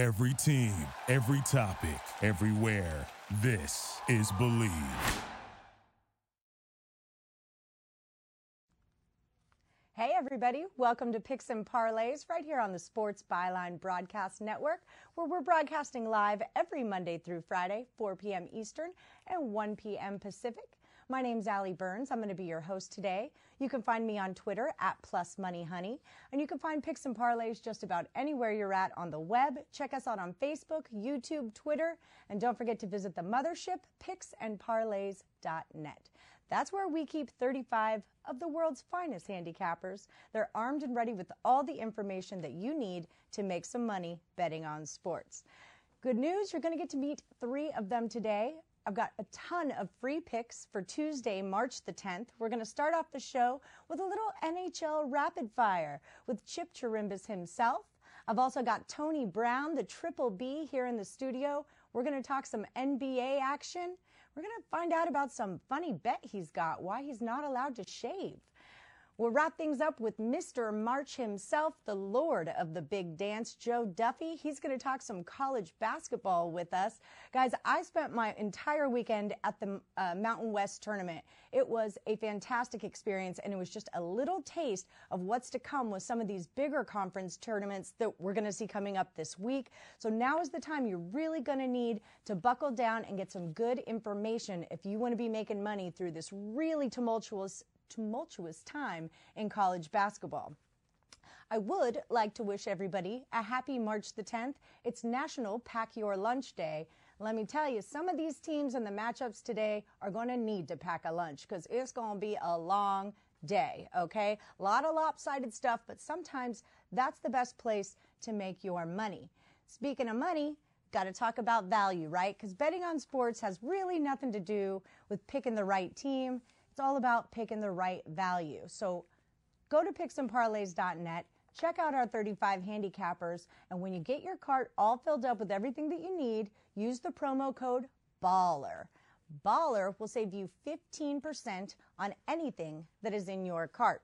Every team, every topic, everywhere. This is Believe. Hey, everybody. Welcome to Picks and Parlays right here on the Sports Byline Broadcast Network, where we're broadcasting live every Monday through Friday, 4 p.m. Eastern and 1 p.m. Pacific. My name's Allie Burns. I'm going to be your host today. You can find me on Twitter at Plus Money Honey, and you can find picks and parlays just about anywhere you're at on the web. Check us out on Facebook, YouTube, Twitter, and don't forget to visit the mothership, picksandparlays.net. That's where we keep 35 of the world's finest handicappers. They're armed and ready with all the information that you need to make some money betting on sports. Good news, you're going to get to meet three of them today. I've got a ton of free picks for Tuesday, March the 10th. We're going to start off the show with a little NHL rapid fire with Chip Chirimbus himself. I've also got Tony Brown, the triple B, here in the studio. We're going to talk some NBA action. We're going to find out about some funny bet he's got, why he's not allowed to shave. We'll wrap things up with Mr. March himself, the Lord of the Big Dance, Joe Duffy. He's going to talk some college basketball with us. Guys, I spent my entire weekend at the uh, Mountain West tournament. It was a fantastic experience, and it was just a little taste of what's to come with some of these bigger conference tournaments that we're going to see coming up this week. So now is the time you're really going to need to buckle down and get some good information if you want to be making money through this really tumultuous tumultuous time in college basketball. I would like to wish everybody a happy March the 10th. It's National Pack Your Lunch Day. Let me tell you, some of these teams and the matchups today are going to need to pack a lunch because it's going to be a long day, okay? A lot of lopsided stuff, but sometimes that's the best place to make your money. Speaking of money, got to talk about value, right? Because betting on sports has really nothing to do with picking the right team. It's all about picking the right value. So go to picksandparlays.net, check out our 35 handicappers, and when you get your cart all filled up with everything that you need, use the promo code BALLER. Baller will save you 15% on anything that is in your cart.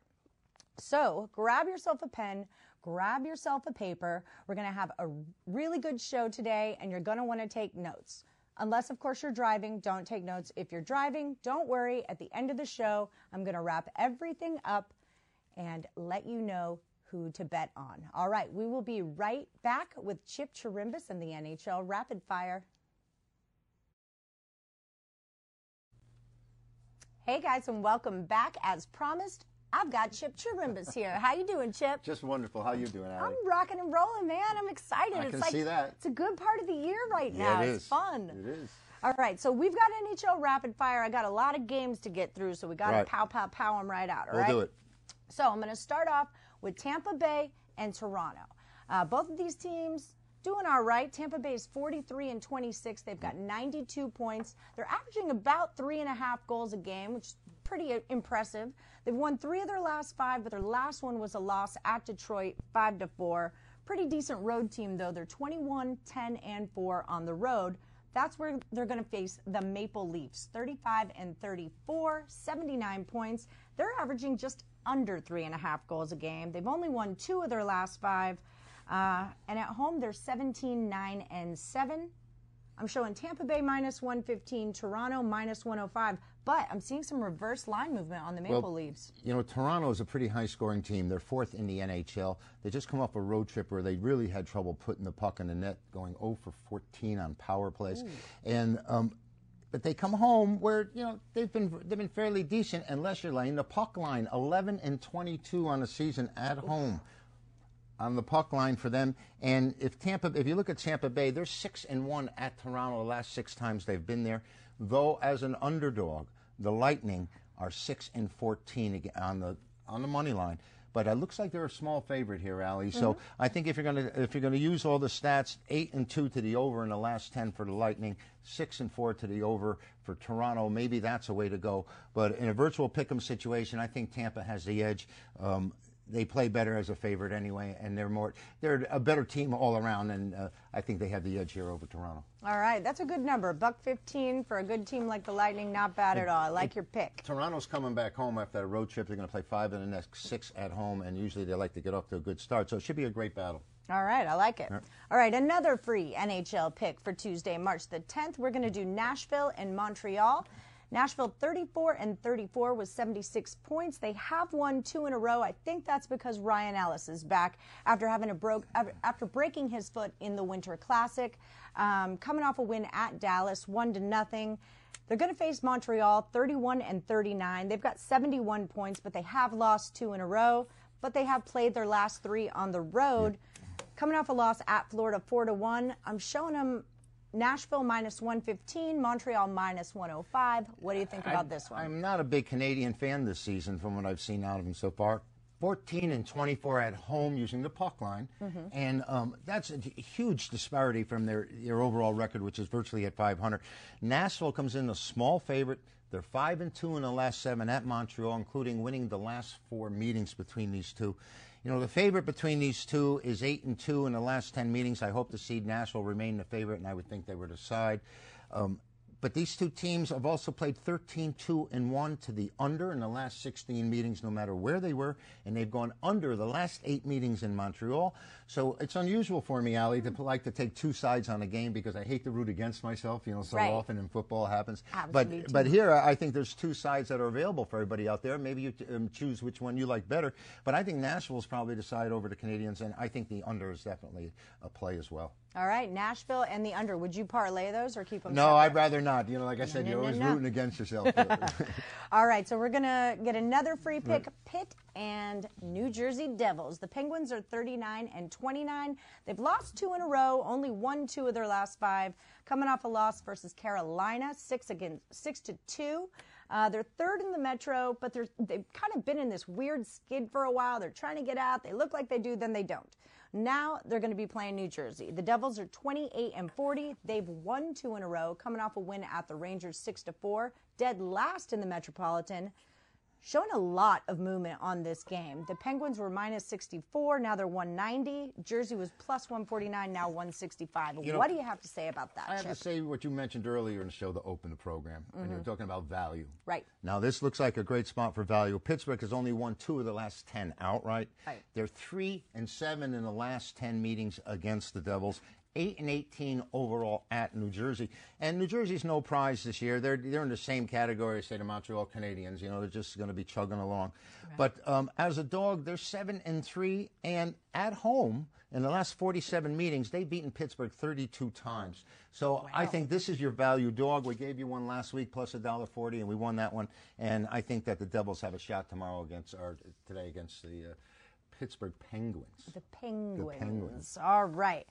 So grab yourself a pen, grab yourself a paper. We're going to have a really good show today, and you're going to want to take notes. Unless, of course, you're driving, don't take notes. If you're driving, don't worry. At the end of the show, I'm going to wrap everything up and let you know who to bet on. All right, we will be right back with Chip Chirimbus and the NHL Rapid Fire. Hey guys, and welcome back. As promised, I've got Chip Chirimbus here. How you doing, Chip? Just wonderful. How you doing, Allie? I'm rocking and rolling, man. I'm excited. I it's can like, see that. It's a good part of the year right Yeah, now. it it's fun. It is. All right, so we've got NHL Rapid Fire. I got a lot of games to get through, so we got to Right. pow, pow, pow them right out. All We'll right? do it. So I'm going to start off with Tampa Bay and Toronto. Uh, both of these teams doing all right. Tampa Bay is 43 and 26. They've got 92 points. They're averaging about three and a half goals a game, which is pretty impressive. They've won three of their last five, but their last one was a loss at Detroit, five to four. Pretty decent road team though. They're 21, 10, and four on the road. That's where they're going to face the Maple Leafs, 35 and 34, 79 points. They're averaging just under three and a half goals a game. They've only won two of their last five. Uh, and at home, they're 17, 9, and 7. I'm showing Tampa Bay minus 115, Toronto minus 105, but I'm seeing some reverse line movement on the Maple Well, Leafs. You know, Toronto is a pretty high scoring team. They're fourth in the NHL. They just come off a road trip where they really had trouble putting the puck in the net, going 0 for 14 on power plays. And, um, but they come home where you know they've been they've been fairly decent unless you're laying the puck line 11 and 22 on the season at home on the puck line for them. And if Tampa, if you look at Tampa Bay, they're six and one at Toronto the last six times they've been there. Though as an underdog, the Lightning are six and fourteen on the on the money line. But it looks like they're a small favorite here, Allie. So I think if you're gonna if you're gonna use all the stats, eight and two to the over in the last ten for the Lightning, six and four to the over for Toronto. Maybe that's a way to go. But in a virtual pick'em situation, I think Tampa has the edge. Um, they play better as a favorite anyway, and they're more they're a better team all around, and uh, I think they have the edge here over Toronto. All right, that's a good number. Buck 15 for a good team like the Lightning, not bad at all. I like your pick. Toronto's coming back home after that road trip. They're going to play five of the next six at home, and usually they like to get off to a good start. So it should be a great battle. All right, I like it. All right, another free NHL pick for Tuesday, March the 10th. We're going to do Nashville and Montreal. Nashville 34 and 34 with 76 points. They have won two in a row. I think that's because Ryan Ellis is back after having a broke after breaking his foot in the Winter Classic, um, coming off a win at Dallas, one to nothing. They're going to face Montreal 31 and 39. They've got 71 points, but they have lost two in a row. But they have played their last three on the road. Coming off a loss at Florida 4 to 1. I'm showing them Nashville minus 115, Montreal minus 105. What do you think about I, this one? I'm not a big Canadian fan this season from what I've seen out of them so far. 14 and 24 at home using the puck line, mm-hmm. and um, that's a huge disparity from their, their overall record, which is virtually at 500. Nashville comes in a small favorite. They're five and two in the last seven at Montreal, including winning the last four meetings between these two. You know, the favorite between these two is eight and two in the last ten meetings. I hope to see Nashville remain the favorite, and I would think they were the side. Um, but these two teams have also played 13 2 and 1 to the under in the last 16 meetings, no matter where they were, and they've gone under the last eight meetings in Montreal. So it's unusual for me, Allie, to like to take two sides on a game because I hate to root against myself. You know, so right. often in football happens. Absolutely but but here I think there's two sides that are available for everybody out there. Maybe you um, choose which one you like better. But I think Nashville's probably the side over the Canadiens, and I think the under is definitely a play as well. All right, Nashville and the under. Would you parlay those or keep them? No, separate? I'd rather not. You know, like I said, no, you're no, always no. rooting against yourself. All right, so we're gonna get another free pick. Pitt and New Jersey Devils. The Penguins are 39 and 29. They've lost two in a row, only won two of their last five. Coming off a loss versus Carolina, six against six to two. Uh, they're third in the Metro, but they're, they've kind of been in this weird skid for a while. They're trying to get out. They look like they do, then they don't. Now they're going to be playing New Jersey. The Devils are 28 and 40. They've won two in a row, coming off a win at the Rangers 6 to 4. Dead last in the Metropolitan showing a lot of movement on this game. The Penguins were minus 64, now they're 190. Jersey was plus 149, now 165. You know, what do you have to say about that? I have Chip? to say what you mentioned earlier in the show to open the program, mm-hmm. and you were talking about value. Right. Now, this looks like a great spot for value. Pittsburgh has only won two of the last 10 outright. Right. They're three and seven in the last 10 meetings against the Devils. 8 and 18 overall at New Jersey. And New Jersey's no prize this year. They're, they're in the same category as, say, the Montreal Canadiens. You know, they're just going to be chugging along. Right. But um, as a dog, they're 7 and 3. And at home, in the last 47 meetings, they've beaten Pittsburgh 32 times. So wow. I think this is your value dog. We gave you one last week plus a dollar forty, and we won that one. And I think that the Devils have a shot tomorrow against, or today against the uh, Pittsburgh Penguins. The Penguins. The Penguins. All right.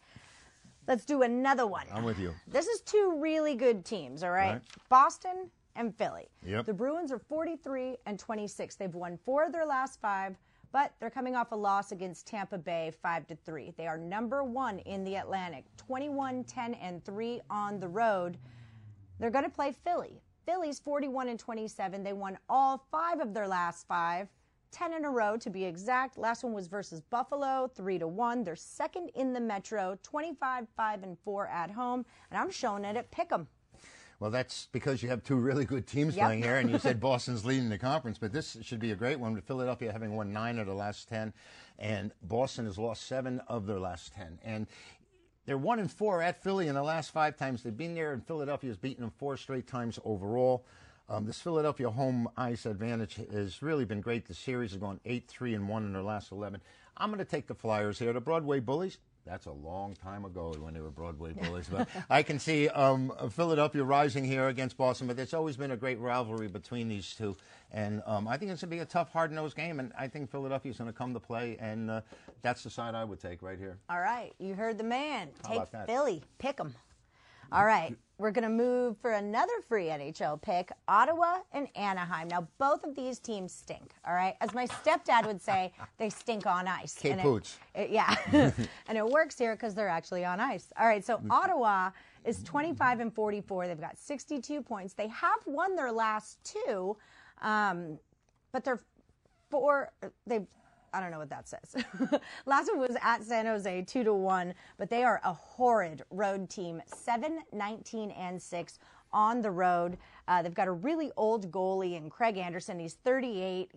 Let's do another one. I'm with you. This is two really good teams, all right? Right. Boston and Philly. Yep. The Bruins are 43 and 26. They've won four of their last five, but they're coming off a loss against Tampa Bay 5 to 3. They are number 1 in the Atlantic, 21 10 and 3 on the road. They're going to play Philly. Philly's 41 and 27. They won all 5 of their last 5. 10 in a row to be exact. Last one was versus Buffalo, 3 to 1. They're second in the Metro, 25 5 and 4 at home, and I'm showing it at Pick'em. Well, that's because you have two really good teams Yep. playing here, and you said Boston's leading the conference, but this should be a great one. With Philadelphia having won nine of the last ten, and Boston has lost seven of their last ten, and they're one and four at Philly in the last five times they've been there, and Philadelphia has beaten them four straight times overall. Um, this Philadelphia home ice advantage has really been great. The series has gone 8 3 and 1 in their last 11. I'm going to take the Flyers here. The Broadway Bullies, that's a long time ago when they were Broadway Bullies. But I can see um, Philadelphia rising here against Boston. But there's always been a great rivalry between these two. And um, I think it's going to be a tough, hard nosed game. And I think Philadelphia's going to come to play. And uh, that's the side I would take right here. All right, you heard the man. How Take? Philly, pick 'em. All right, we're going to move for another free NHL pick Ottawa and Anaheim. Now, both of these teams stink, all right? As my stepdad would say, they stink on ice. Kate And it- Pooch. it- yeah. and it works here because they're actually on ice. All right, so Ottawa is 25 and 44. They've got 62 points. They have won their last two, um, but they're four. They've I don't know what that says. Last one was at San Jose, two to one, but they are a horrid road team, 7, 19, and 6 on the road. Uh, they've got a really old goalie in Craig Anderson. He's 38.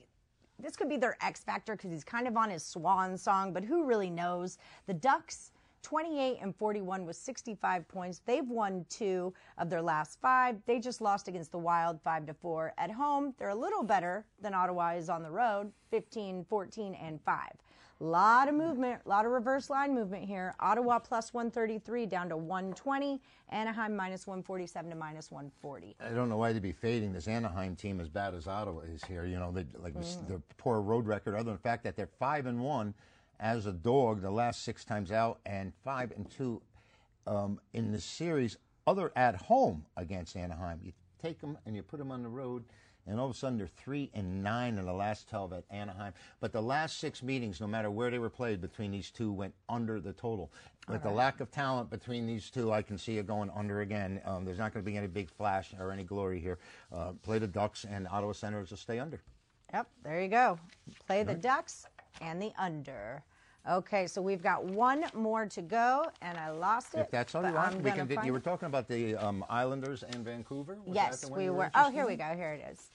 this could be their X factor because he's kind of on his swan song, but who really knows? The Ducks. 28 and 41 with 65 points. They've won two of their last five. They just lost against the Wild 5 to 4 at home. They're a little better than Ottawa is on the road, 15, 14 and 5. Lot of movement, a lot of reverse line movement here. Ottawa plus 133 down to 120. Anaheim minus 147 to minus 140. I don't know why they'd be fading this Anaheim team as bad as Ottawa is here. You know, they, like mm. the poor road record, other than the fact that they're five and one as a dog the last six times out, and five and two um, in the series, other at home against Anaheim. You take them and you put them on the road and all of a sudden they're three and nine in the last 12 at Anaheim. But the last six meetings, no matter where they were played between these two, went under the total. With right. the lack of talent between these two, I can see it going under again. Um, there's not going to be any big flash or any glory here. Uh, play the Ducks, and Ottawa Senators will stay under. Yep, there you go. Play the Ducks and the under. Okay, so we've got one more to go, and I lost it. If that's all you want, we can. You were talking about the um, Islanders and Vancouver. Was yes, we were. Oh, here we go. Here it is.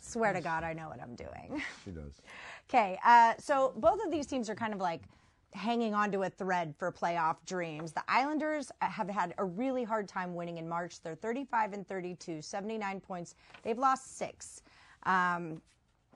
Swear to God, I know what I'm doing. She does. Okay, uh, so both of these teams are kind of like hanging on to a thread for playoff dreams. The Islanders have had a really hard time winning in March. They're 35 and 32, 79 points. They've lost six. Um,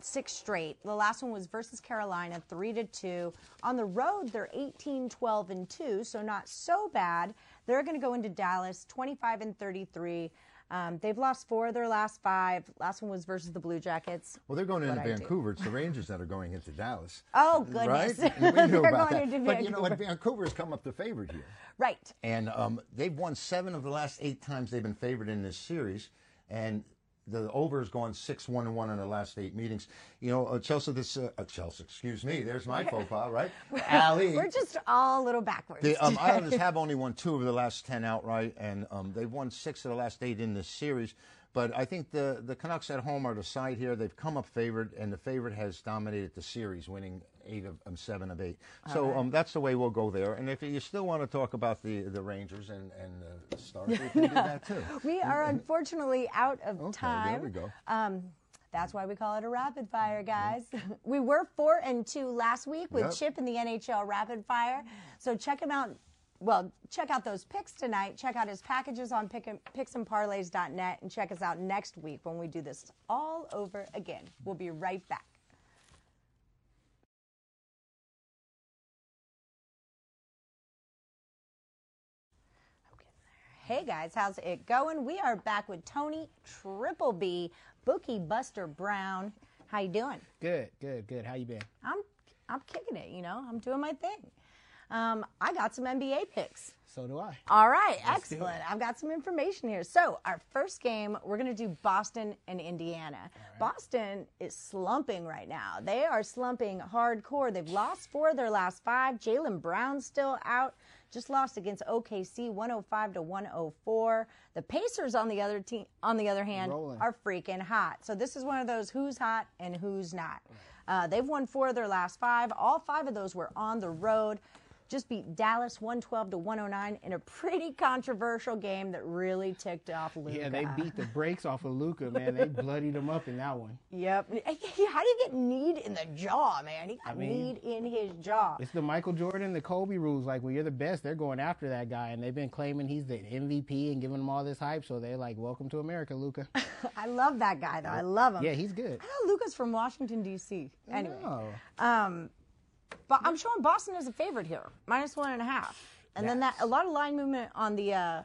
six straight. The last one was versus Carolina, 3 to 2. On the road, they're 18, 12 and 2, so not so bad. They're going to go into Dallas, 25 and 33. Um, they've lost four of their last five. Last one was versus the Blue Jackets. Well, they're going into Vancouver. It's the Rangers that are going into Dallas. Oh goodness! Right? we know about that. But you know what? Vancouver's come up the favorite here. Right. And um, they've won seven of the last eight times they've been favored in this series, and the over is going six one and one in the last eight meetings. You know, uh, Chelsea, this uh, uh, Chelsea, excuse me. There's my faux pas, right? Allie, we're just all a little backwards. The um, Islanders have only won two of the last ten outright, and um, they've won six of the last eight in this series. But I think the, the Canucks at home are the side here. They've come up favored, and the favorite has dominated the series, winning eight of um, seven of eight. All so right. um, that's the way we'll go there. And if you still want to talk about the, the Rangers and, and the Stars, we can do that too. we are unfortunately out of okay, time. There we go. Um, that's why we call it a rapid fire, guys. we were four and two last week with yep. Chip in the NHL Rapid Fire. So check him out well, check out those picks tonight. Check out his packages on pick, picksandparlays.net and check us out next week when we do this all over again. We'll be right back. Hey guys, how's it going? We are back with Tony Triple B, Bookie Buster Brown. How you doing? Good, good, good. How you been? I'm I'm kicking it, you know. I'm doing my thing. Um, I got some NBA picks. So do I. All right, Let's excellent. I've got some information here. So, our first game, we're going to do Boston and Indiana. Right. Boston is slumping right now. They are slumping hardcore. They've lost four of their last five. Jaylen Brown's still out. Just lost against OKC 105 to 104. The Pacers on the other team on the other hand Rolling. are freaking hot. So this is one of those who's hot and who's not. Right. Uh, they've won four of their last five. All five of those were on the road just beat Dallas 112 to 109 in a pretty controversial game that really ticked off Luka. Yeah, they beat the brakes off of Luka, man. They bloodied him up in that one. Yep. How do you get need in the jaw, man? He got I mean, need in his jaw. It's the Michael Jordan, the Kobe rules. Like when you're the best, they're going after that guy, and they've been claiming he's the MVP and giving him all this hype. So they're like, "Welcome to America, Luka." I love that guy, though. I love him. Yeah, he's good. I know Luka's from Washington D.C. Anyway, um, but I'm showing Boston as a favorite here, minus one and a half. And yes. then that a lot of line movement on the uh,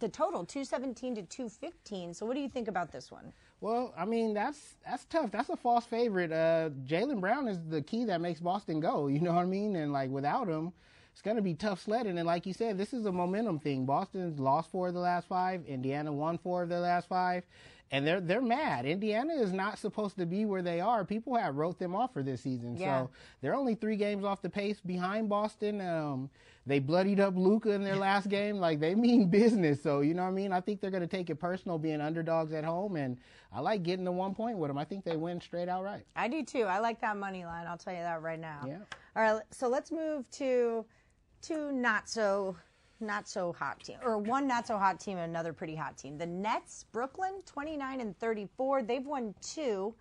the total, 217 to 215. So what do you think about this one? Well, I mean that's that's tough. That's a false favorite. Uh, Jaylen Brown is the key that makes Boston go. You know what I mean? And like without him, it's going to be tough sledding. And like you said, this is a momentum thing. Boston's lost four of the last five. Indiana won four of the last five and they're they're mad. Indiana is not supposed to be where they are. People have wrote them off for this season, yeah. so they're only three games off the pace behind Boston. Um, they bloodied up Luka in their last game. Like they mean business. So you know what I mean. I think they're going to take it personal, being underdogs at home, and I like getting the one point with them. I think they win straight outright. I do too. I like that money line. I'll tell you that right now. Yeah. All right. So let's move to to not so not so hot team, or one not so hot team and another pretty hot team. The Nets, Brooklyn, 29 and 34. They've won two.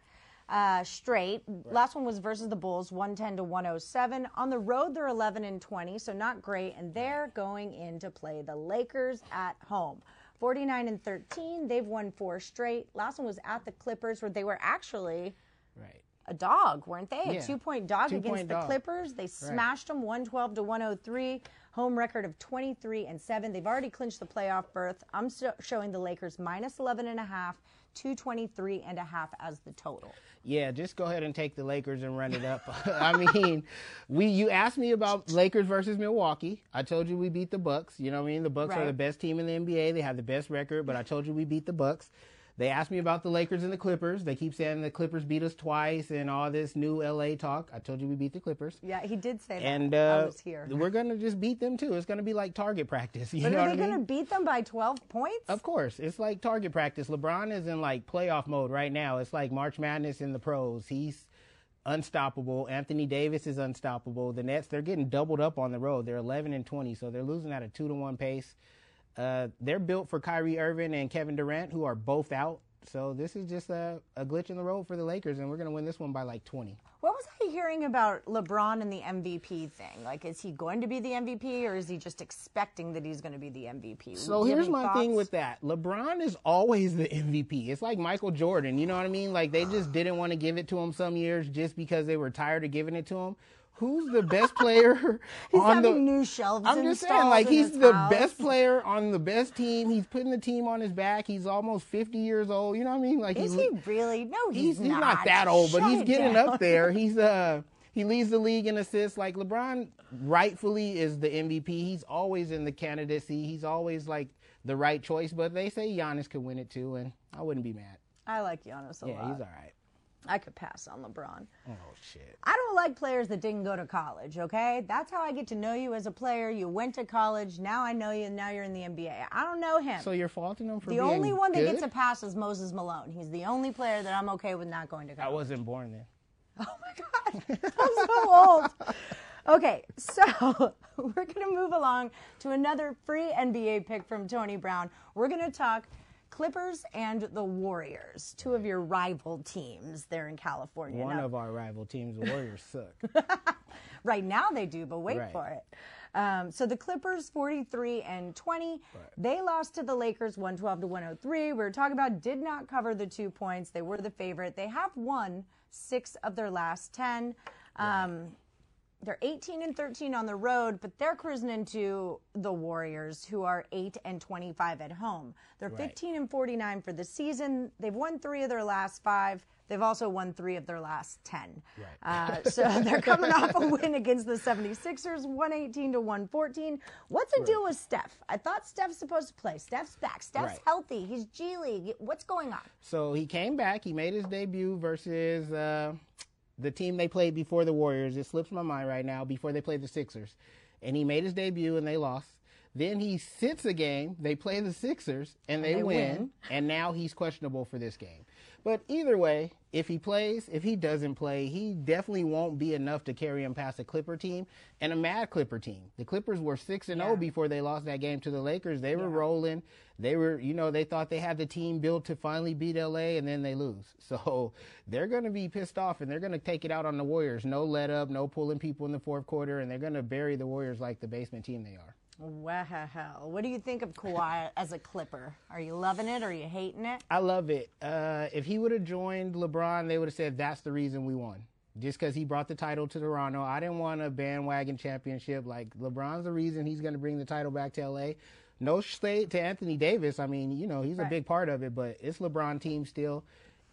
uh, straight. Last one was versus the Bulls, 110 to 107. On the road, they're 11 and 20, so not great. And they're going in to play the Lakers at home. 49 and 13. They've won four straight. Last one was at the Clippers, where they were actually Right. a dog, weren't they? A two point dog Two-point against the dog. Clippers. They smashed them 112 to 103. Home record of 23 and 7. They've already clinched the playoff berth. I'm so- showing the Lakers minus 11 and a half, 223 and a half as the total. Yeah, just go ahead and take the Lakers and run it up. I mean, we you asked me about Lakers versus Milwaukee. I told you we beat the Bucks. You know what I mean? The Bucks are the best team in the NBA. They have the best record, but I told you we beat the Bucks. They asked me about the Lakers and the Clippers. They keep saying the Clippers beat us twice and all this new LA talk. I told you we beat the Clippers. Yeah, he did say that. And I uh, was here. we're gonna just beat them too. It's gonna be like target practice. You But are they going to beat them by 12 points? Of course, it's like target practice. LeBron is in like playoff mode right now. It's like March Madness in the pros. He's unstoppable. Anthony Davis is unstoppable. The Nets, they're getting doubled up on the road. They're 11 and 20, so they're losing at a two to one pace. Uh, they're built for Kyrie Irving and Kevin Durant, who are both out. So this is just a, a glitch in the road for the Lakers, and we're gonna win this one by like 20. What was I hearing about LeBron and the MVP thing? Like, is he going to be the MVP or is he just expecting that he's going to be the MVP? So Do you have here's my thing with that. LeBron is always the MVP. It's like Michael Jordan. You know what I mean? Like they just didn't want to give it to him some years just because they were tired of giving it to him. Who's the best player He's on the new shelves I'm just saying, like he's the house. best player on the best team. He's putting the team on his back. He's almost 50 years old. You know what I mean? Like Is he really? No, he's, he's, he's not that old, but Shut he's getting down. up there. He's uh he leads the league in assists. Like LeBron rightfully is the MVP. He's always in the candidacy. He's always like the right choice. But they say Giannis could win it too, and I wouldn't be mad. I like Giannis a Yeah, lot. Yeah, he's all right. I could pass on LeBron. Oh shit. I don't like players that didn't go to college, okay? That's how I get to know you as a player. You went to college. Now I know you. And now you're in the NBA. I don't know him. So you're faulting him for the being only one that gets a pass is Moses Malone. He's the only player that I'm okay with not going to college. I wasn't born then. Oh my God, I'm so old. Okay, so we're going to move along to another free NBA pick from Tony Brown. We're going to talk Clippers and the Warriors, two of your rival teams there in California. One Now- of our rival teams, the Warriors, suck. Right now they do, but wait Right. for it. Um, so the Clippers 43 and 20. They lost to the Lakers 112 to 103. We were talking about did not cover the two points. They were the favorite. They have won six of their last 10. Um, they're 18 and 13 on the road, but they're cruising into the Warriors, who are 8 and 25 at home. They're 15 and 49 for the season. They've won three of their last five. They've also won three of their last 10. Uh, so they're coming off a win against the 76ers, 118 to 114. What's the deal with Steph? I thought Steph's supposed to play. Steph's back. Steph's Right. healthy. He's G League. What's going on? So he came back. He made his debut versus uh, the team they played before the Warriors. It slips my mind right now. Before they played the Sixers, and he made his debut and they lost. Then he sits a game. They play the Sixers and they, they win, win. And now he's questionable for this game. But either way, if he plays, if he doesn't play, he definitely won't be enough to carry him past a Clipper team and a mad Clipper team. The Clippers were 6 and 0 before they lost that game to the Lakers. They were rolling. They were, you know, they thought they had the team built to finally beat LA, and then they lose. So they're going to be pissed off, and they're going to take it out on the Warriors. No let up, no pulling people in the fourth quarter, and they're going to bury the Warriors like the basement team they are. Wow. What do you think of Kawhi as a Clipper? Are you loving it or are you hating it? I love it. Uh, if he would have joined LeBron, they would have said that's the reason we won. Just because he brought the title to Toronto. I didn't want a bandwagon championship. Like, LeBron's the reason he's going to bring the title back to LA. No state to Anthony Davis. I mean, you know, he's a big part of it, but it's LeBron team still.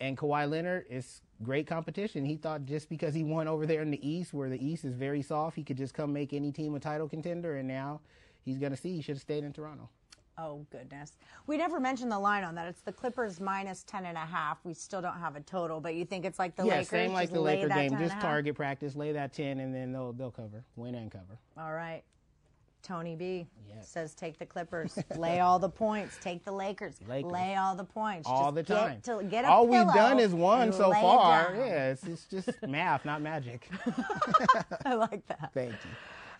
And Kawhi Leonard is great competition. He thought just because he won over there in the East, where the East is very soft, he could just come make any team a title contender. And now he's going to see he should have stayed in Toronto. Oh goodness. We never mentioned the line on that. It's the Clippers minus ten and a half. We still don't have a total, but you think it's like the yeah, Lakers? same like the Laker game. 10 and a Just target practice, lay that ten, and then they'll they'll cover, win and cover. All right. Tony B Yes. says take the Clippers. lay all the points. Take the Lakers. Lakers. Lay all the points. All Just the time. Get, to, get a All we've done is won and so far. down. Yeah, it's, it's just math, not magic. I like that. Thank you.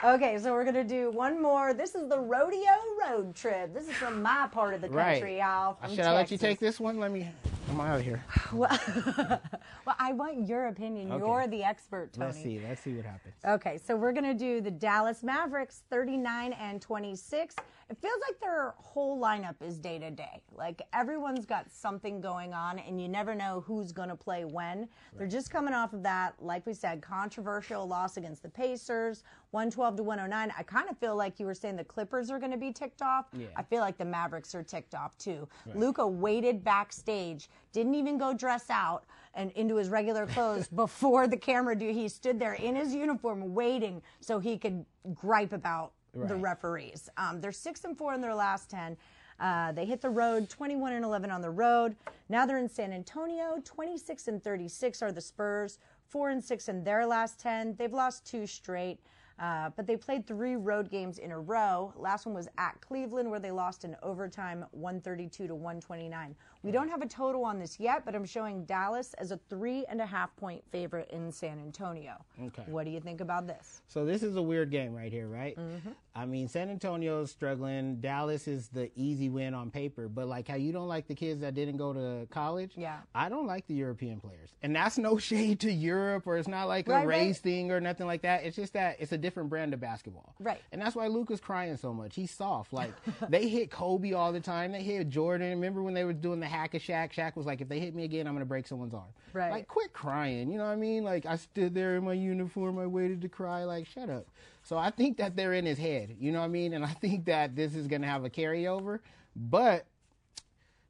Okay, so we're gonna do one more. This is the rodeo road trip. This is from my part of the Right. country, y'all. Uh, From Should I let you take this one? Let me. I'm out of here. Well, well, I want your opinion. Okay. You're the expert, Tony. Let's see. Let's see what happens. Okay, so we're gonna do the Dallas Mavericks, 39 and 26. It feels like their whole lineup is day to day. Like everyone's got something going on, and you never know who's gonna play when. They're just coming off of that, like we said, controversial loss against the Pacers, 112 to 109. I kind of feel like you were saying the Clippers are gonna be ticked off. Yeah. I feel like the Mavericks are ticked off too. Luka waited backstage, didn't even go dress out and into his regular clothes before the camera do. He stood there in his uniform waiting so he could gripe about the referees. Um, they're six and four in their last ten. Uh, they hit the road 21 and 11 on the road. Now they're in San Antonio. 26 and 36 are the Spurs. Four and six in their last 10. They've lost two straight. Uh, but they played three road games in a row. Last one was at Cleveland, where they lost in overtime, 132 to 129. We don't have a total on this yet, but I'm showing Dallas as a three and a half point favorite in San Antonio. Okay. What do you think about this? So this is a weird game right here, right? Mm-hmm. I mean, San Antonio is struggling. Dallas is the easy win on paper, but like how you don't like the kids that didn't go to college. Yeah. I don't like the European players, and that's no shade to Europe, or it's not like Right, a right. race thing or nothing like that. It's just that it's a different brand of basketball. Right. And that's why Luka's crying so much. He's soft. Like they hit Kobe all the time. They hit Jordan. Remember when they were doing the hack of Shaq? Shaq was like, if they hit me again, I'm gonna break someone's arm. Right. Like quit crying. You know what I mean? Like I stood there in my uniform. I waited to cry. Like shut up. So I think that they're in his head. You know what I mean? And I think that this is gonna have a carryover. But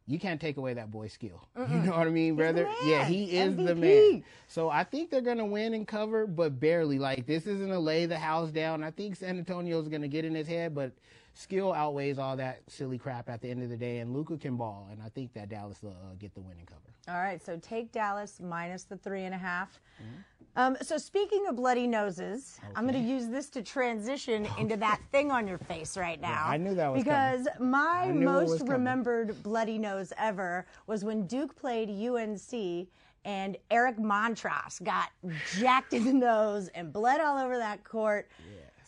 you can't take away that boy's skill. You know what I mean, brother? Yeah, he is the man. So I think they're gonna win and cover, but barely. Like this isn't a lay the house down. I think San Antonio's gonna get in his head, but skill outweighs all that silly crap at the end of the day. And Luka can ball, and I think that Dallas will uh, get the win and cover. All right, so take Dallas minus the three and a half. Mm-hmm. Um, so speaking of bloody noses, I'm going to use this to transition into that thing on your face right now. I knew that was because my I knew most coming. remembered bloody nose ever was when Duke played UNC and Eric Montross got jacked in the nose and bled all over that court.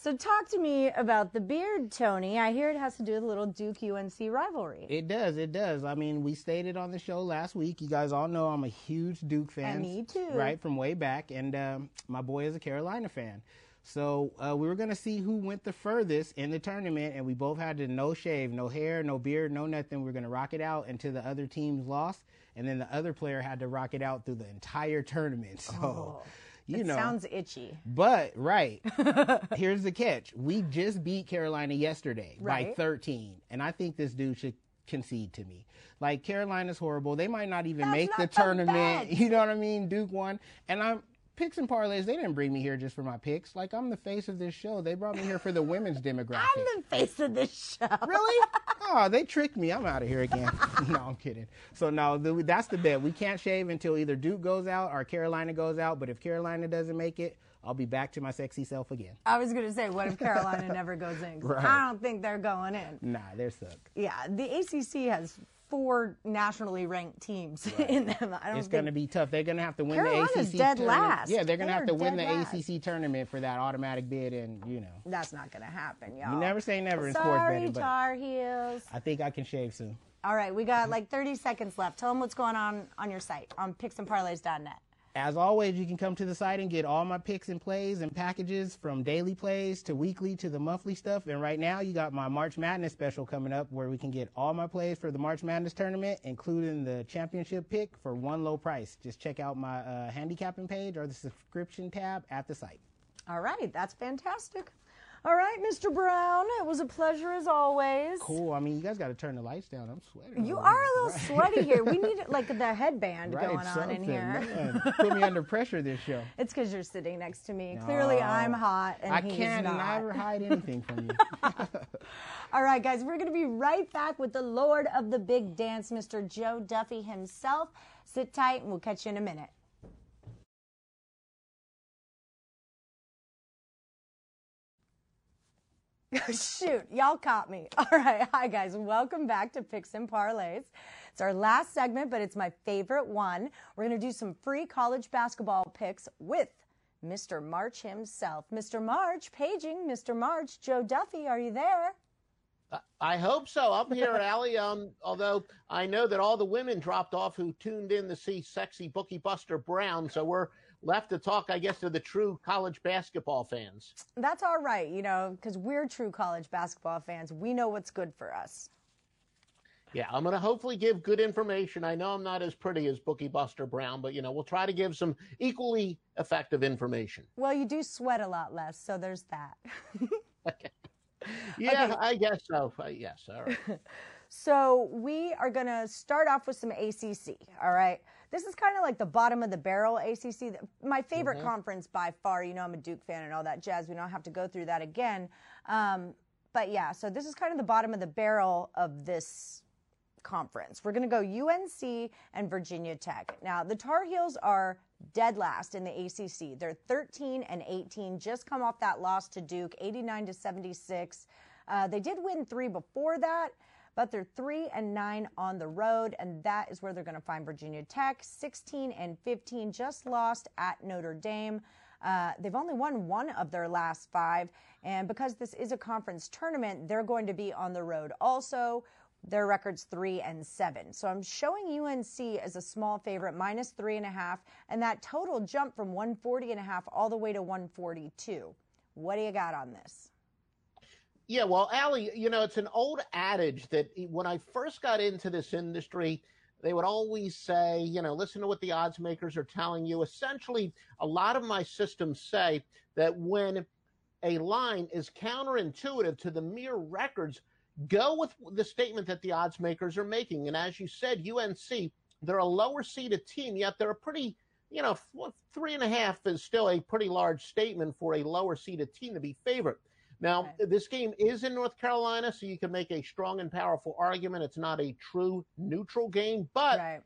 So talk to me about the beard, Tony. I hear it has to do with a little Duke UNC rivalry. It does, it does. I mean, we stated on the show last week. You guys all know I'm a huge Duke fan. me too. Right from way back, and um, my boy is a Carolina fan. So uh, we were gonna see who went the furthest in the tournament, and we both had to no shave, no hair, no beard, no nothing. We are gonna rock it out until the other teams lost, and then the other player had to rock it out through the entire tournament. So. You it know, sounds itchy. but right, here's the catch: we just beat Carolina yesterday by 13, and I think this dude should concede to me. Like Carolina's horrible; they might not even That's make the not the tournament. You know what I mean? Duke won, and I'm picks and parlays. They didn't bring me here just for my picks. Like I'm the face of this show. They brought me here for the women's demographic. I'm the face of this show. Really? Oh, they tricked me. I'm out of here again. no, I'm kidding. So no, the, that's the bet. We can't shave until either Duke goes out or Carolina goes out. But if Carolina doesn't make it, I'll be back to my sexy self again. I was going to say, what if Carolina never goes in? Right. I don't think they're going in. Nah, they're suck. Yeah, the ACC has four nationally ranked teams in them. I don't It's going to be tough. They're going to have to win Carolina's the ACC dead tournament. last. Yeah, they're going They to have to win the last. ACC tournament for that automatic bid, and you know, that's not going to happen, y'all. you never say never in sports Sorry, betting, but Tar Heels. I think I can shave soon. All right, we got like 30 seconds left. Tell them what's going on on your site on picksandparlays.net. As always, you can come to the site and get all my picks and plays and packages from daily plays to weekly to the monthly stuff. And right now, you got my March Madness special coming up where we can get all my plays for the March Madness tournament, including the championship pick for one low price. Just check out my uh, handicapping page or the subscription tab at the site. All right, that's fantastic. All right, Mr. Brown, it was a pleasure as always. Cool. I mean, you guys got to turn the lights down. I'm sweating. You are a little sweaty here. We need like the headband Right, going on in here. man. Put me under pressure this show. It's because you're sitting next to me. Clearly, I'm hot and I can't never hide anything from you. All right, guys, we're going to be right back with the Lord of the Big Dance, Mr. Joe Duffy himself. Sit tight, and we'll catch you in a minute. Shoot, y'all caught me. All right, hi guys, welcome back to Picks and Parlays. It's our last segment, but it's my favorite one. We're going to do some free college basketball picks with Mr. March himself. Mr. March, paging Mr. March, Joe Duffy, are you there? I hope so. I'm here, Allie. Um, although I know that all the women dropped off who tuned in to see sexy Bookie Buster Brown, so we're left to talk, I guess, to the true college basketball fans. That's all right, you know, because we're true college basketball fans. We know what's good for us. Yeah, I'm going to hopefully give good information. I know I'm not as pretty as Bookie Buster Brown, but you know, we'll try to give some equally effective information. Well, you do sweat a lot less, so there's that. okay. Yeah, okay. I guess so. Uh, yes, all right. so we are going to start off with some ACC. All right. This is kind of like the bottom of the barrel ACC. My favorite mm-hmm. conference by far. You know, I'm a Duke fan and all that jazz. We don't have to go through that again. Um, but yeah, so this is kind of the bottom of the barrel of this conference. We're going to go UNC and Virginia Tech. Now, the Tar Heels are dead last in the ACC. They're 13 and 18, just come off that loss to Duke, 89 to 76. Uh, they did win three before that, but they're three and nine on the road, and that is where they're going to find Virginia Tech, 16 and 15, just lost at Notre Dame. Uh, they've only won one of their last five, and because this is a conference tournament, they're going to be on the road also. Their record's three and seven. So I'm showing UNC as a small favorite, minus three and a half, and that total jump from 140 and a half all the way to 142. What do you got on this? Yeah, well, Allie, you know, it's an old adage that when I first got into this industry, they would always say, you know, listen to what the odds makers are telling you. Essentially, a lot of my systems say that when a line is counterintuitive to the mere records, Go with the statement that the odds makers are making. And as you said, UNC, they're a lower seeded team, yet they're a pretty, you know, three and a half is still a pretty large statement for a lower seeded team to be favored. Now, right. this game is in North Carolina, so you can make a strong and powerful argument. It's not a true neutral game, but right.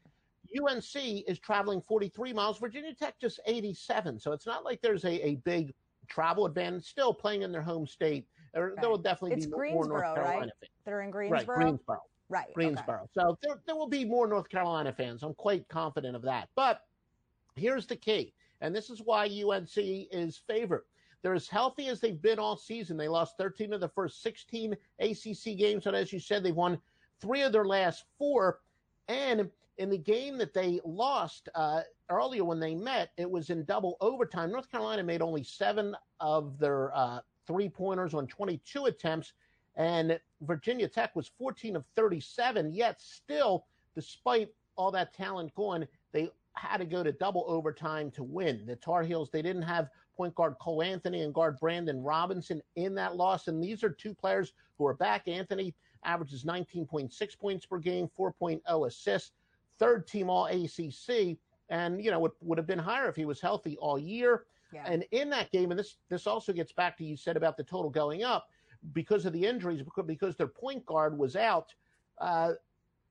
UNC is traveling 43 miles, Virginia Tech just 87. So it's not like there's a, a big travel advantage, still playing in their home state. There, right. there will definitely it's be Greensboro, more North Carolina right? fans. They're in Greensboro. Right, Greensboro. Right. Greensboro. Okay. So there, there will be more North Carolina fans. I'm quite confident of that. But here's the key, and this is why UNC is favored. They're as healthy as they've been all season. They lost 13 of the first 16 ACC games, and as you said, they've won three of their last four. And in the game that they lost uh, earlier when they met, it was in double overtime. North Carolina made only seven of their uh, three pointers on 22 attempts, and Virginia Tech was 14 of 37. Yet, still, despite all that talent gone, they had to go to double overtime to win. The Tar Heels, they didn't have point guard Cole Anthony and guard Brandon Robinson in that loss. And these are two players who are back. Anthony averages 19.6 points per game, 4.0 assists, third team all ACC. And, you know, would, would have been higher if he was healthy all year. Yeah. And in that game, and this this also gets back to you said about the total going up because of the injuries, because their point guard was out. Uh,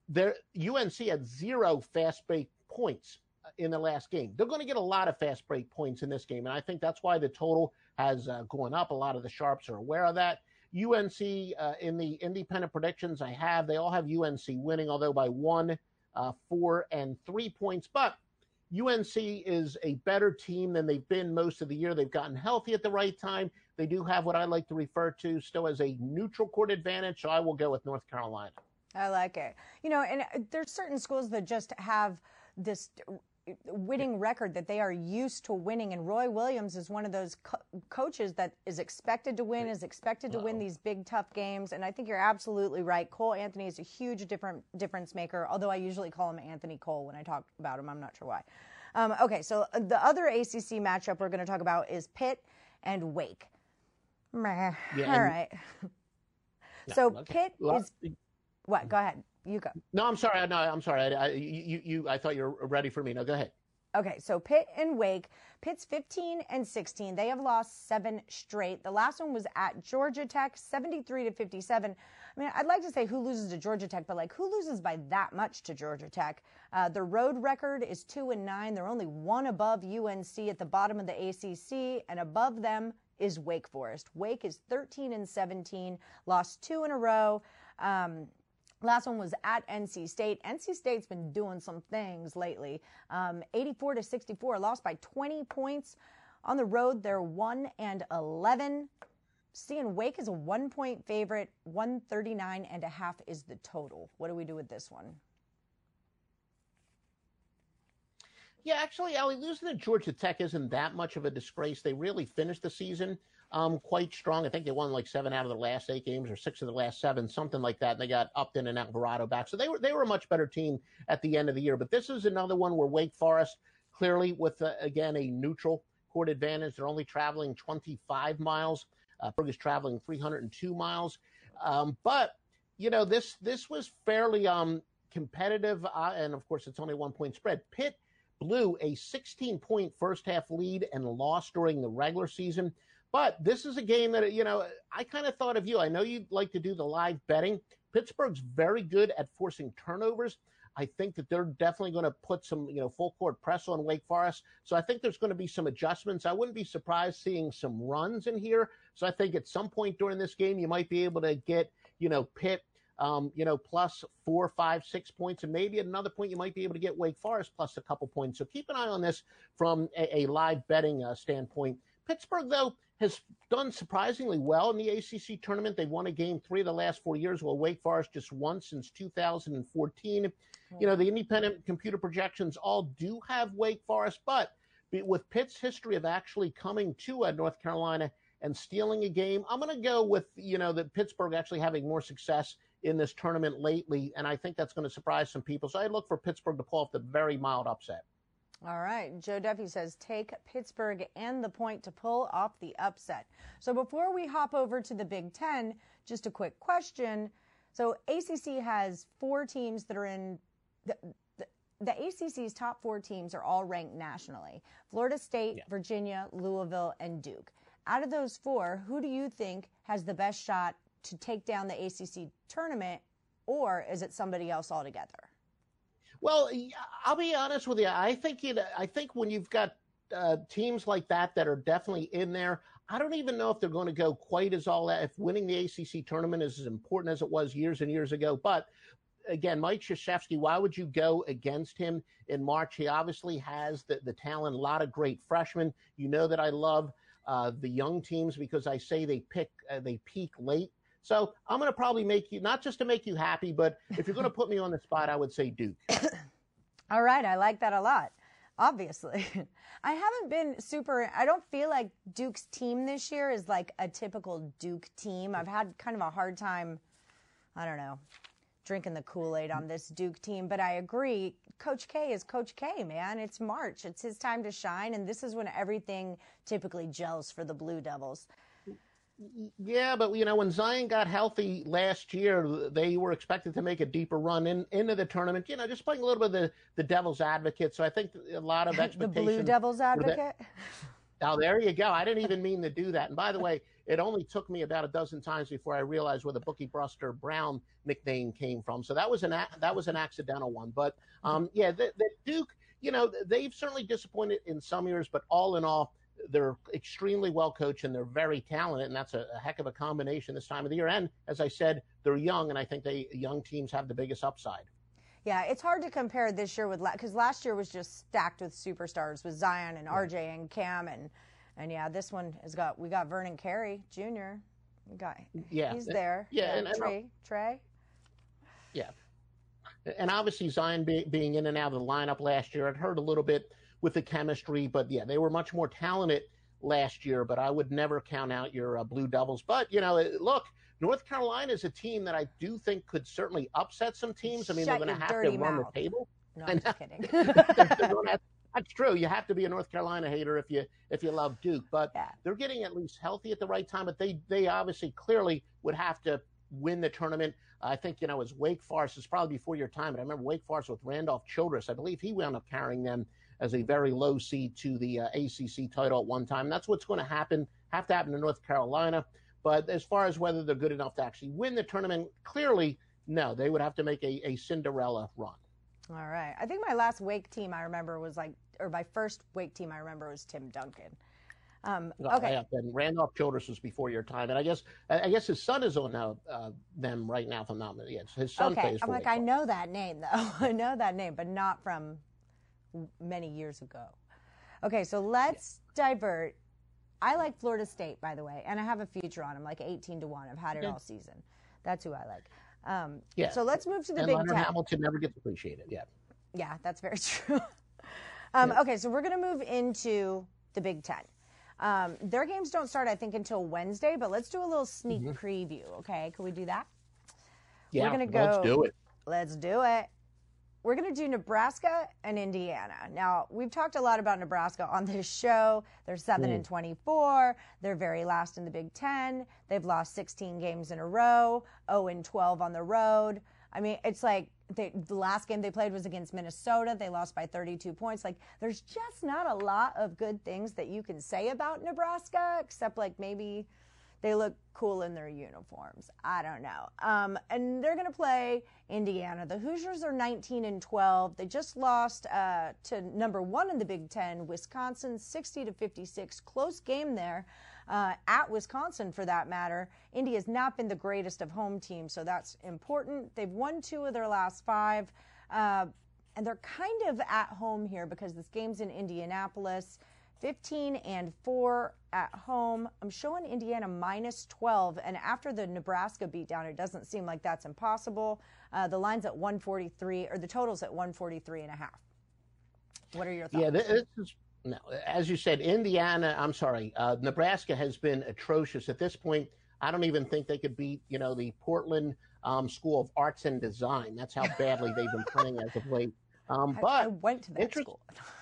their UNC had zero fast break points in the last game. They're going to get a lot of fast break points in this game, and I think that's why the total has uh, gone up. A lot of the sharps are aware of that. UNC uh, in the independent predictions I have, they all have UNC winning, although by one, uh, four, and three points. But UNC is a better team than they've been most of the year. They've gotten healthy at the right time. They do have what I like to refer to still as a neutral court advantage. So I will go with North Carolina. I like it. You know, and uh, there's certain schools that just have this winning record that they are used to winning. And Roy Williams is one of those co- coaches that is expected to win, is expected to Uh-oh. win these big, tough games. And I think you're absolutely right. Cole Anthony is a huge different difference maker, although I usually call him Anthony Cole when I talk about him. I'm not sure why. Um, okay, so the other ACC matchup we're going to talk about is Pitt and Wake. Meh. Yeah, All right. so. Pitt is. What? Go ahead. You go. No, I'm sorry. No, I'm sorry. I, I, you, you, I thought you were ready for me. No, go ahead. Okay, so Pitt and Wake. Pitt's 15 and 16. They have lost seven straight. The last one was at Georgia Tech, 73 to 57. I mean, I'd like to say who loses to Georgia Tech, but like who loses by that much to Georgia Tech? Uh, the road record is two and nine. They're only one above UNC at the bottom of the ACC, and above them is Wake Forest. Wake is 13 and 17, lost two in a row. Um, Last one was at NC State. NC State's been doing some things lately. Um, 84 to 64, lost by 20 points. On the road, they're 1 and 11. seeing Wake as a one point favorite, 139 and a half is the total. What do we do with this one? Yeah, actually, Allie, losing to Georgia Tech isn't that much of a disgrace. They really finished the season um, quite strong. I think they won like seven out of the last eight games or six of the last seven, something like that. And they got Upton and Alvarado back. So they were they were a much better team at the end of the year. But this is another one where Wake Forest, clearly with, uh, again, a neutral court advantage. They're only traveling 25 miles. Uh, is traveling 302 miles. Um, but, you know, this this was fairly um, competitive. Uh, and of course, it's only one point spread. Pitt blew a 16 point first half lead and lost during the regular season. But this is a game that, you know, I kind of thought of you. I know you'd like to do the live betting. Pittsburgh's very good at forcing turnovers. I think that they're definitely going to put some, you know, full court press on Wake Forest. So I think there's going to be some adjustments. I wouldn't be surprised seeing some runs in here. So I think at some point during this game, you might be able to get, you know, Pitt um, you know, plus four, five, six points, and maybe at another point you might be able to get Wake Forest plus a couple points. So keep an eye on this from a, a live betting uh, standpoint. Pittsburgh, though, has done surprisingly well in the ACC tournament. They've won a game three of the last four years, while Wake Forest just won since 2014. You know, the independent computer projections all do have Wake Forest, but with Pitt's history of actually coming to uh, North Carolina and stealing a game, I'm going to go with, you know, that Pittsburgh actually having more success in this tournament lately, and I think that's going to surprise some people. So I look for Pittsburgh to pull off the very mild upset. All right. Joe Duffy says take Pittsburgh and the point to pull off the upset. So before we hop over to the Big Ten, just a quick question. So ACC has four teams that are in the, the, the ACC's top four teams are all ranked nationally Florida State, yeah. Virginia, Louisville, and Duke. Out of those four, who do you think has the best shot to take down the ACC tournament, or is it somebody else altogether? Well, I'll be honest with you. I think it, I think when you've got uh, teams like that that are definitely in there, I don't even know if they're going to go quite as all that. If winning the ACC tournament is as important as it was years and years ago, but again, Mike Krzyzewski, why would you go against him in March? He obviously has the, the talent, a lot of great freshmen. You know that I love uh, the young teams because I say they pick, uh, they peak late. So I'm going to probably make you, not just to make you happy, but if you're going to put me on the spot, I would say Duke. All right. I like that a lot. Obviously. I haven't been super, I don't feel like Duke's team this year is like a typical Duke team. I've had kind of a hard time, I don't know, drinking the Kool Aid on this Duke team, but I agree. Coach K is Coach K, man. It's March. It's his time to shine, and this is when everything typically gels for the Blue Devils. Yeah, but you know, when Zion got healthy last year, they were expected to make a deeper run in, into the tournament. You know, just playing a little bit of the, the devil's advocate. So I think a lot of expectations. the blue devil's advocate. Now there you go. I didn't even mean to do that. And by the way, it only took me about a dozen times before I realized where the Bookie Buster Brown nickname came from. So that was an that was an accidental one. But um, yeah, the, the Duke, you know, they've certainly disappointed in some years, but all in all they're extremely well coached and they're very talented, and that's a, a, heck of a combination this time of the year. And as I said, they're young, and I think they young teams have the biggest upside. Yeah, it's hard to compare this year with because last year was just stacked with superstars with Zion and RJ and Cam and and yeah, this one has got we got Vernon Carey Jr. We got yeah, he's there. Yeah, yeah and, and Trey Trey. Yeah, and obviously Zion be, being in and out of the lineup last year, I'd heard a little bit with the chemistry. But yeah, they were much more talented last year. But I would never count out your uh, Blue Devils. But you know, look, North Carolina is a team that I do think could certainly upset some teams. I mean, Shut they're going to have to run the table. No, I'm just kidding. that's true. You have to be a North Carolina hater if you if you love Duke, but yeah. they're getting at least healthy at the right time. But they they obviously clearly would have to win the tournament. I think you know as Wake Forest is probably before your time, but I remember Wake Forest with Randolph Childress. I believe he wound up carrying them as a very low seed to the uh, ACC title at one time. That's what's going to happen, have to happen in North Carolina. But as far as whether they're good enough to actually win the tournament, clearly, no, they would have to make a, a Cinderella run. All right. I think my last Wake team I remember was like, or my first Wake team I remember was Tim Duncan. Um, okay. Yeah, and Randolph Childress was before your time, and I guess I guess his son is on uh, uh, them right now. If I'm not mistaken, his son okay. plays. I'm like, I know that name though. I know that name, but not from many years ago. Okay, so let's yeah. divert. I like Florida State, by the way, and I have a future on them, like 18 to 1. I've had it all season. That's who I like. Um, Yeah. So let's move to the and Big Leonard Ten. Hamilton never gets appreciated. Yeah. Yeah, that's very true. um, Okay, so we're going to move into the Big Ten. Um, their games don't start, I think, until Wednesday, but let's do a little sneak Mm-hmm. preview. Okay, can we do that? Yeah. We're gonna go, Let's do it. Let's do it. We're going to do Nebraska and Indiana. Now, we've talked a lot about Nebraska on this show. They're 7 and mm. 24. They're very last in the Big 10. They've lost 16 games in a row, 0 and 12 on the road. I mean, it's like they, the last game they played was against Minnesota. They lost by 32 points. Like, there's just not a lot of good things that you can say about Nebraska, except like maybe they look cool in their uniforms. I don't know. Um, and they're going to play Indiana. The Hoosiers are 19 and 12. They just lost uh, to number one in the Big Ten, Wisconsin, 60 to 56. Close game there. Uh, at Wisconsin, for that matter, Indy has not been the greatest of home teams, so that's important. They've won two of their last five, uh, and they're kind of at home here because this game's in Indianapolis. 15 and 4 at home. I'm showing Indiana minus 12. And after the Nebraska beatdown, it doesn't seem like that's impossible. Uh, the line's at 143, or the total's at 143 and a half. What are your thoughts? Yeah, this is no. As you said, Indiana. I'm sorry, uh, Nebraska has been atrocious at this point. I don't even think they could beat, you know, the Portland um, School of Arts and Design. That's how badly they've been playing as of late. Um, I- but I, went to that interest- school.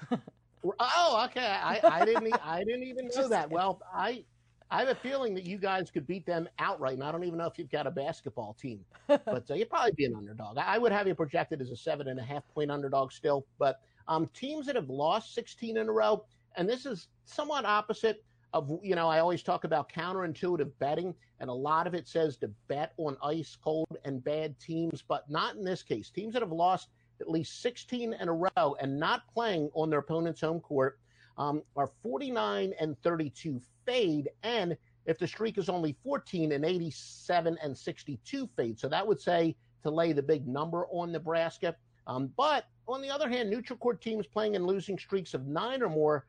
Oh, okay. I, I didn't. I didn't even know that. Well, I I have a feeling that you guys could beat them outright, and I don't even know if you've got a basketball team, but uh, you'd probably be an underdog. I, I would have you projected as a seven and a half point underdog still. But um, teams that have lost 16 in a row, and this is somewhat opposite of you know I always talk about counterintuitive betting, and a lot of it says to bet on ice cold and bad teams, but not in this case. Teams that have lost at least 16 in a row and not playing on their opponent's home court um, are 49 and 32 fade. And if the streak is only 14 and 87 and 62 fade. So that would say to lay the big number on Nebraska. Um, but on the other hand, neutral court teams playing in losing streaks of nine or more.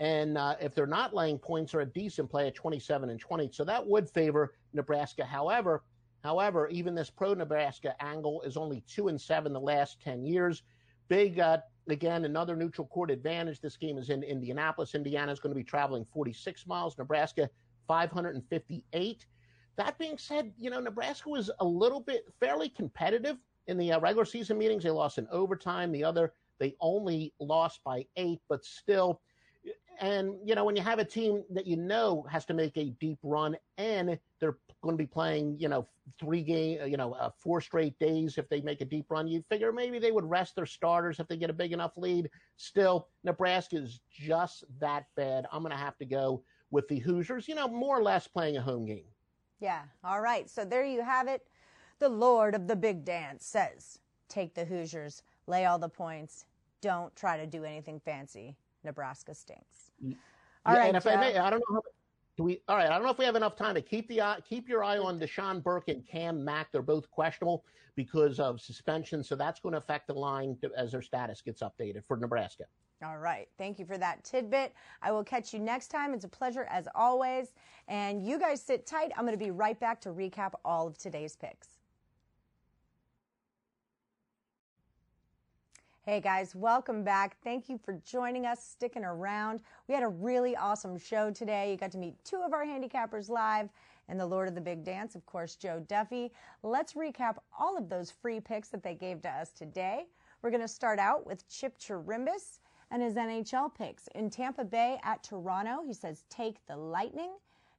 And uh, if they're not laying points, are a decent play at 27 and 20. So that would favor Nebraska. However, However, even this pro Nebraska angle is only two and seven the last 10 years. Big, uh, again, another neutral court advantage. This game is in Indianapolis. Indiana is going to be traveling 46 miles, Nebraska 558. That being said, you know, Nebraska was a little bit fairly competitive in the uh, regular season meetings. They lost in overtime. The other, they only lost by eight, but still. And, you know, when you have a team that you know has to make a deep run and they're going to be playing, you know, three game, you know, uh, four straight days if they make a deep run. You figure maybe they would rest their starters if they get a big enough lead. Still, Nebraska is just that bad. I'm going to have to go with the Hoosiers, you know, more or less playing a home game. Yeah. All right. So there you have it. The Lord of the Big Dance says take the Hoosiers, lay all the points, don't try to do anything fancy. Nebraska stinks. All yeah, right, and if I may, I don't know. How, do we? All right, I don't know if we have enough time to keep the eye, keep your eye on Dachon Burke and Cam Mack. They're both questionable because of suspension, so that's going to affect the line to, as their status gets updated for Nebraska. All right. Thank you for that tidbit. I will catch you next time. It's a pleasure as always. And you guys sit tight. I'm going to be right back to recap all of today's picks. Hey guys, welcome back. Thank you for joining us, sticking around. We had a really awesome show today. You got to meet two of our handicappers live and the Lord of the Big Dance, of course, Joe Duffy. Let's recap all of those free picks that they gave to us today. We're going to start out with Chip Chirimbes and his NHL picks. In Tampa Bay at Toronto, he says take the Lightning.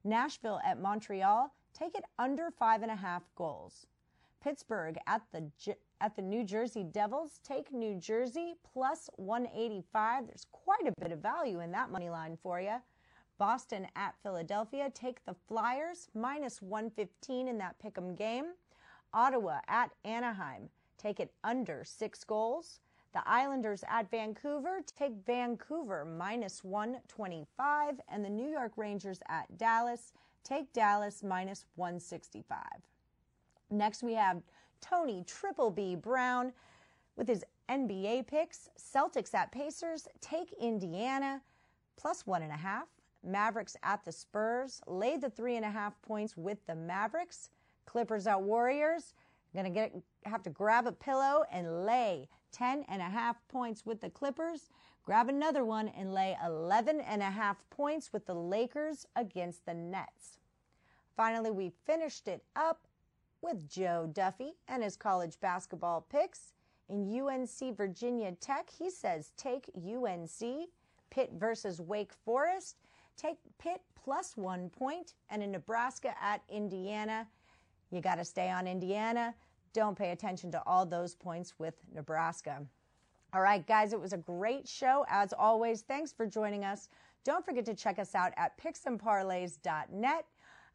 Nashville at Montreal, take it under five and a half goals. Pittsburgh at the at the New Jersey Devils, take New Jersey plus 185. There's quite a bit of value in that money line for you. Boston at Philadelphia, take the Flyers minus 115 in that pick'em game. Ottawa at Anaheim, take it under six goals. The Islanders at Vancouver take Vancouver minus 125, and the New York Rangers at Dallas take Dallas minus 165. Next, we have Tony Triple B Brown with his NBA picks. Celtics at Pacers take Indiana plus one and a half. Mavericks at the Spurs. lay the three and a half points with the Mavericks. Clippers at Warriors. Gonna get have to grab a pillow and lay 10 and a half points with the Clippers. Grab another one and lay 11 and a half points with the Lakers against the Nets. Finally, we finished it up with Joe Duffy and his college basketball picks. In UNC Virginia Tech, he says take UNC. Pitt versus Wake Forest, take Pitt plus one point. And in Nebraska at Indiana, you got to stay on Indiana. Don't pay attention to all those points with Nebraska. All right, guys, it was a great show. As always, thanks for joining us. Don't forget to check us out at picksandparlays.net,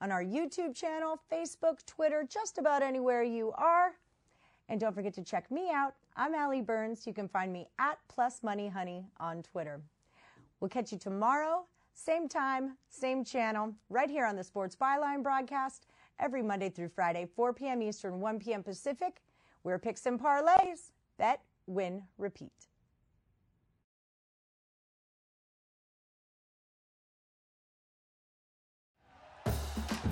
on our YouTube channel, Facebook, Twitter, just about anywhere you are. And don't forget to check me out. I'm Allie Burns. You can find me at Plus Money Honey on Twitter. We'll catch you tomorrow, same time, same channel, right here on the Sports Byline broadcast every Monday through Friday, 4 p.m. Eastern, 1 p.m. Pacific. We're Picks and Parlays. Bet, win, repeat.